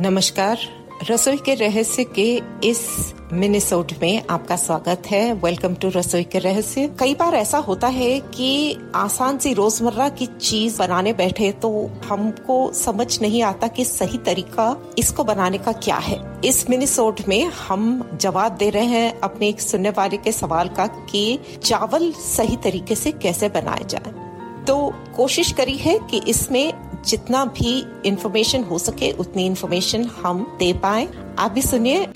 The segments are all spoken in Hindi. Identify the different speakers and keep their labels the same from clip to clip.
Speaker 1: नमस्कार। रसोई के रहस्य के इस मिनिसोड में आपका स्वागत है। वेलकम टू रसोई के रहस्य। कई बार ऐसा होता है कि आसान सी रोज़मर्रा की चीज़ बनाने बैठे तो हमको समझ नहीं आता कि सही तरीका इसको बनाने का क्या है। इस मिनिसोड में हम जवाब दे रहे हैं अपने एक सुनने वाले के सवाल का कि चावल सही तरीके से कैसे बनाए जाए। तो कोशिश करी है कि इसमें जितना भी इंफॉर्मेशन हो सके उतनी इंफॉर्मेशन हम दे पाए। आप भी सुनिए।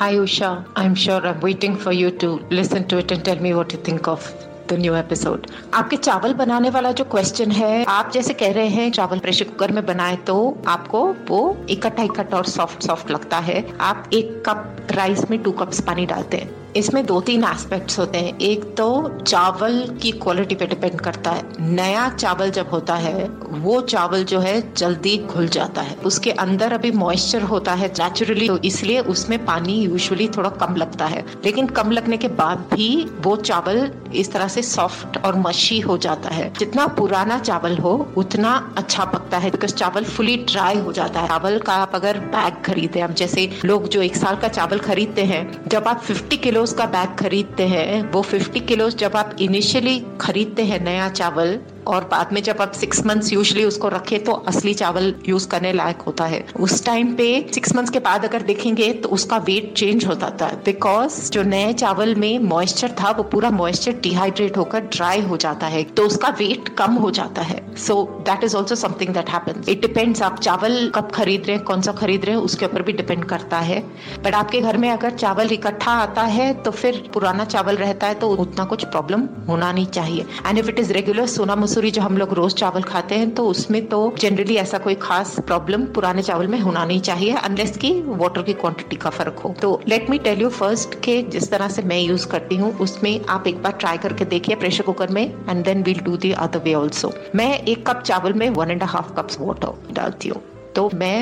Speaker 2: Hi Usha, I'm sure I'm waiting for you to listen to it and tell me what you think of the new episode. आपके चावल बनाने वाला जो क्वेश्चन है आप जैसे कह रहे हैं चावल प्रेशर कुकर में बनाए तो आपको वो इकट्ठा इकट्ठा और सॉफ्ट सॉफ्ट लगता है। आप एक कप राइस में टू कप्स पानी डालते हैं। इसमें दो तीन एस्पेक्ट्स होते हैं। एक तो चावल की क्वालिटी पे डिपेंड करता है। नया चावल जब होता है, वो चावल जो है जल्दी घुल जाता है। उसके अंदर अभी मॉइस्चर होता है नेचुरली तो इसलिए उसमें पानी यूजुअली थोड़ा कम लगता है। लेकिन कम लगने के बाद भी वो चावल इस तरह से सॉफ्ट और मशी हो जाता है। जितना पुराना चावल हो, उतना अच्छा पकता है। बिकॉज़ चावल फुली ड्राई हो जाता है। चावल का आप अगर बैग खरीदे हम जैसे लोग जो एक साल का चावल खरीदते हैं, जब आप 50 किलो का बैग खरीदते हैं वो 50 किलोस जब आप इनिशियली खरीदते हैं नया चावल और बाद में जब आप सिक्स मंथ्स यूजली उसको रखे तो असली चावल यूज़ करने लायक होता है। उस टाइम पे सिक्स मंथ्स के बाद अगर देखेंगे तो उसका वेट चेंज हो जाता है। बिकॉज़ जो नए चावल में मॉइस्चर था, वो पूरा मॉइस्चर डिहाइड्रेट होकर ड्राई हो जाता है तो उसका वेट कम हो जाता है। So that is also something that happens it depends आप चावल कब खरीद रहे हैं, कौन सा खरीद रहे हैं, उसके ऊपर भी डिपेंड करता है। बट आपके घर में अगर चावल इकट्ठा आता है तो फिर पुराना चावल रहता है तो उतना कुछ प्रॉब्लम होना नहीं चाहिए। And if it is regular Sona Masoori जो हम लोग रोज चावल खाते हैं तो उसमें तो जनरली ऐसा कोई खास प्रॉब्लम पुराने चावल में होना नहीं चाहिए अनलेस की वाटर की क्वांटिटी का फ़र्क हो। तो let me tell you first के जिस तरह से मैं यूज़ करती हूँ, उसमें आप एक बार ट्राई करके देखिए प्रेशर कुकर में and then we'll do the other way also मैं एक कप चावल में one and half cup water डालती हूँ। तो मैं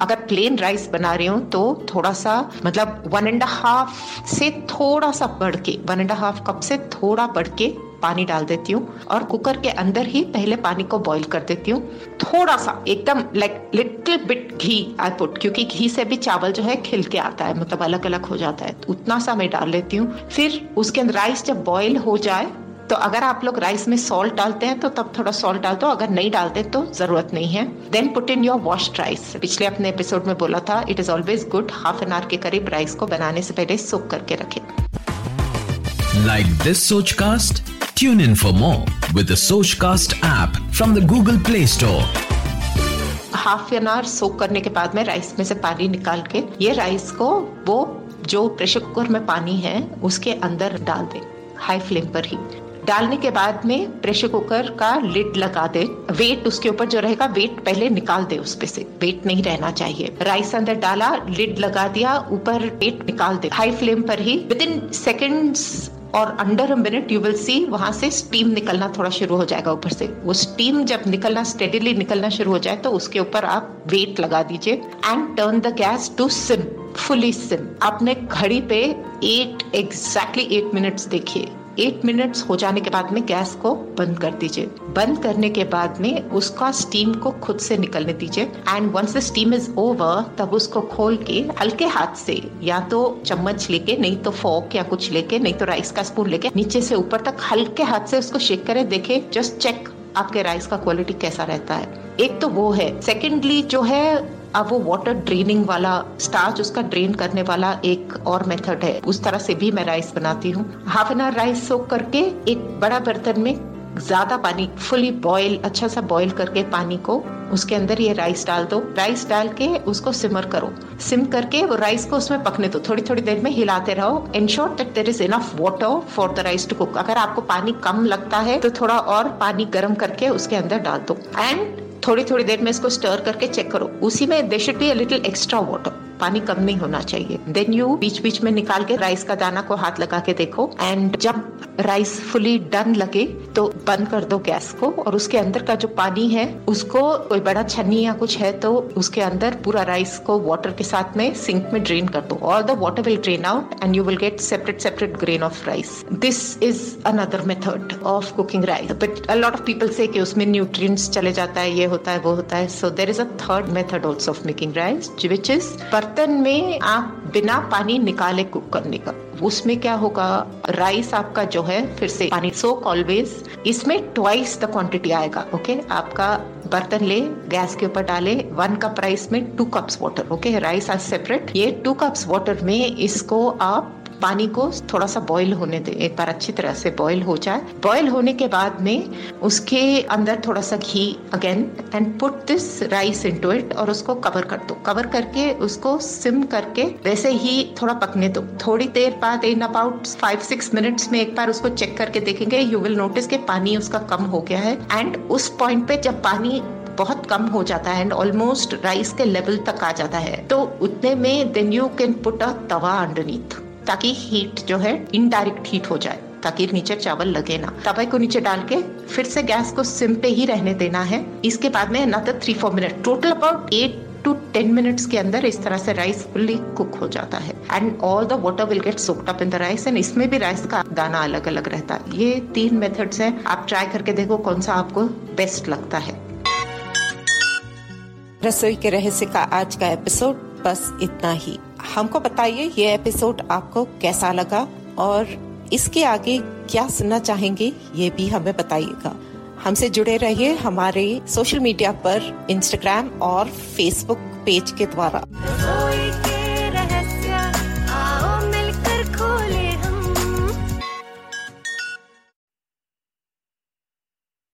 Speaker 2: अगर प्लेन राइस बना रही हूँ तो थोड़ा सा मतलब वन एंड हाफ़ से थोड़ा सा बढ़ के वन एंड हाफ़ कप से थोड़ा बढ़ के पानी डाल देती हूँ और कुकर के अंदर ही पहले पानी को बॉईल कर देती हूँ। थोड़ा सा, एकदम like little bit ghee I put क्योंकि घी से भी चावल जो है खिल के आता है मतलब अलग अलग हो जाता है। उतना सा मैं डाल लेती हूँ। फिर उसके अंदर राइस जब बॉईल हो जाए तो अगर आप लोग राइस में सॉल्ट डालते हैं तो तब थोड़ा सॉल्ट डाल दो। अगर नहीं डालते तो ज़रूरत नहीं है। Then put in your washed rice पिछले अपने एपिसोड में बोला था it is always good half an hour के करीब राइस को बनाने से पहले सोक करके रखें.
Speaker 3: Like this Sochcast? Tune in for more with the Sochcast app from the Google Play Store.
Speaker 2: Half an hour soak करने के बाद में राइस में से पानी निकाल के ये राइस को वो जो प्रेशर कुकर में पानी है, उसके अंदर डाल दे हाई फ्लेम पर ही। डालने के बाद में प्रेशर कुकर का लिड लगा दे। वेट उसके ऊपर जो रहेगा वेट पहले निकाल दे उस पे से। वेट नहीं रहना चाहिए। राइस अंदर डाला लिड लगा दिया, ऊपर वेट निकाल दे। हाई फ्लेम पर ही विद इन सेकेंड्स और under a minute you will see वहाँ से स्टीम निकलना थोड़ा शुरू हो जाएगा ऊपर से। वो स्टीम जब निकलना स्टेडिली निकलना शुरू हो जाए तो उसके ऊपर आप वेट लगा दीजिए and turn the gas to sim fully sim आपने घड़ी पे एट एग्जैक्टली एट मिनट्स देखिए। एट मिनट्स हो जाने के बाद में गैस को बंद कर दीजिए। बंद करने के बाद में उसका स्टीम को खुद से निकलने दीजिए। And once the steam is over तब उसको खोल के हल्के हाथ से, या तो चम्मच लेके, नहीं तो फोक या कुछ लेके, नहीं तो राइस का स्पून लेके नीचे से ऊपर तक हल्के हाथ से उसको शेक करे। देखे जस्ट चेक आपके राइस का क्वालिटी कैसा रहता है। एक तो वो है। सेकेंडली जो है अब वो वाटर ड्रेनिंग वाला स्टार्च उसका ड्रेन करने वाला एक और मेथड है। उस तरह से भी मैं राइस बनाती हूँ। Half an hour rice soak करके एक बड़ा बर्तन में ज़्यादा पानी फुली बॉईल अच्छा सा बॉईल करके पानी को उसके अंदर ये राइस डाल दो। राइस डाल के उसको सिमर करो। सिम करके वो राइस को उसमें पकने दो। थोड़ी थोड़ी देर में हिलाते रहो। Ensure that there is enough water for the rice to cook अगर आपको पानी कम लगता है तो थोड़ा और पानी गर्म करके उसके अंदर डाल दो। एंड थोड़ी थोड़ी देर में इसको स्टर करके चेक करो। उसी में they should be a little extra water पानी कम नहीं होना चाहिए। देन यू बीच बीच में निकाल के राइस का दाना को हाथ लगा के देखो। एंड जब राइस फुली डन लगे तो बंद कर दो गैस को और उसके अंदर का जो पानी है, उसको कोई बड़ा छन्नी या कुछ है तो उसके अंदर पूरा राइस को वाटर के साथ में सिंक में ड्रेन कर दो। All the water will drain out and you will get separate separate grain of rice this is another method of cooking rice but a lot of people से उसमें न्यूट्रिएंट्स चले जाता है, ये होता है, वो होता है। So there is a third method also of making rice which is बर्तन में आप बिना पानी निकाले कुक करने का। उसमें क्या होगा? राइस आपका जो है, फिर से पानी। सोक ऑलवेज इसमें ट्वाइस द क्वांटिटी आएगा ओके आपका बर्तन ले, गैस के ऊपर डाले वन कप राइस में two cups water okay rice are separate ये टू कप्स वाटर में इसको आप पानी को थोड़ा सा बॉईल होने दे, एक बार अच्छी तरह से बॉईल हो जाए। बॉईल होने के बाद में उसके अंदर थोड़ा सा घी again and put this rice into it और उसको कवर कर दो। कवर करके उसको सिम करके वैसे ही थोड़ा पकने दो। थोड़ी देर बाद in about five six minutes में एक बार उसको चेक करके देखेंगे यू विल नोटिस के पानी उसका कम हो गया है। एंड उस पॉइंट पे जब पानी बहुत कम हो जाता है एंड ऑलमोस्ट राइस के लेवल तक आ जाता है तो उतने में then you can put a tawa underneath ताकि हीट जो है इनडायरेक्ट हीट हो जाए, ताकि नीचे चावल लगे ना। तवे को नीचे डाल के फिर से गैस को सिम पे ही रहने देना है। इसके बाद में another three four minute total about eight to ten minutes के अंदर इस तरह से राइस फुल्ली कुक हो जाता है। And all the water will get soaked up in the rice and इसमें भी राइस का दाना अलग अलग रहता है। ये तीन मेथड्स हैं। आप ट्राई करके देखो कौन सा आपको बेस्ट लगता है।
Speaker 1: रसोई के रहस्य का आज का एपिसोड बस इतना ही। हमको बताइए ये एपिसोड आपको कैसा लगा और इसके आगे क्या सुनना चाहेंगे, ये भी हमें बताइएगा। हमसे जुड़े रहिए हमारे सोशल मीडिया पर इंस्टाग्राम और फेसबुक पेज के द्वारा।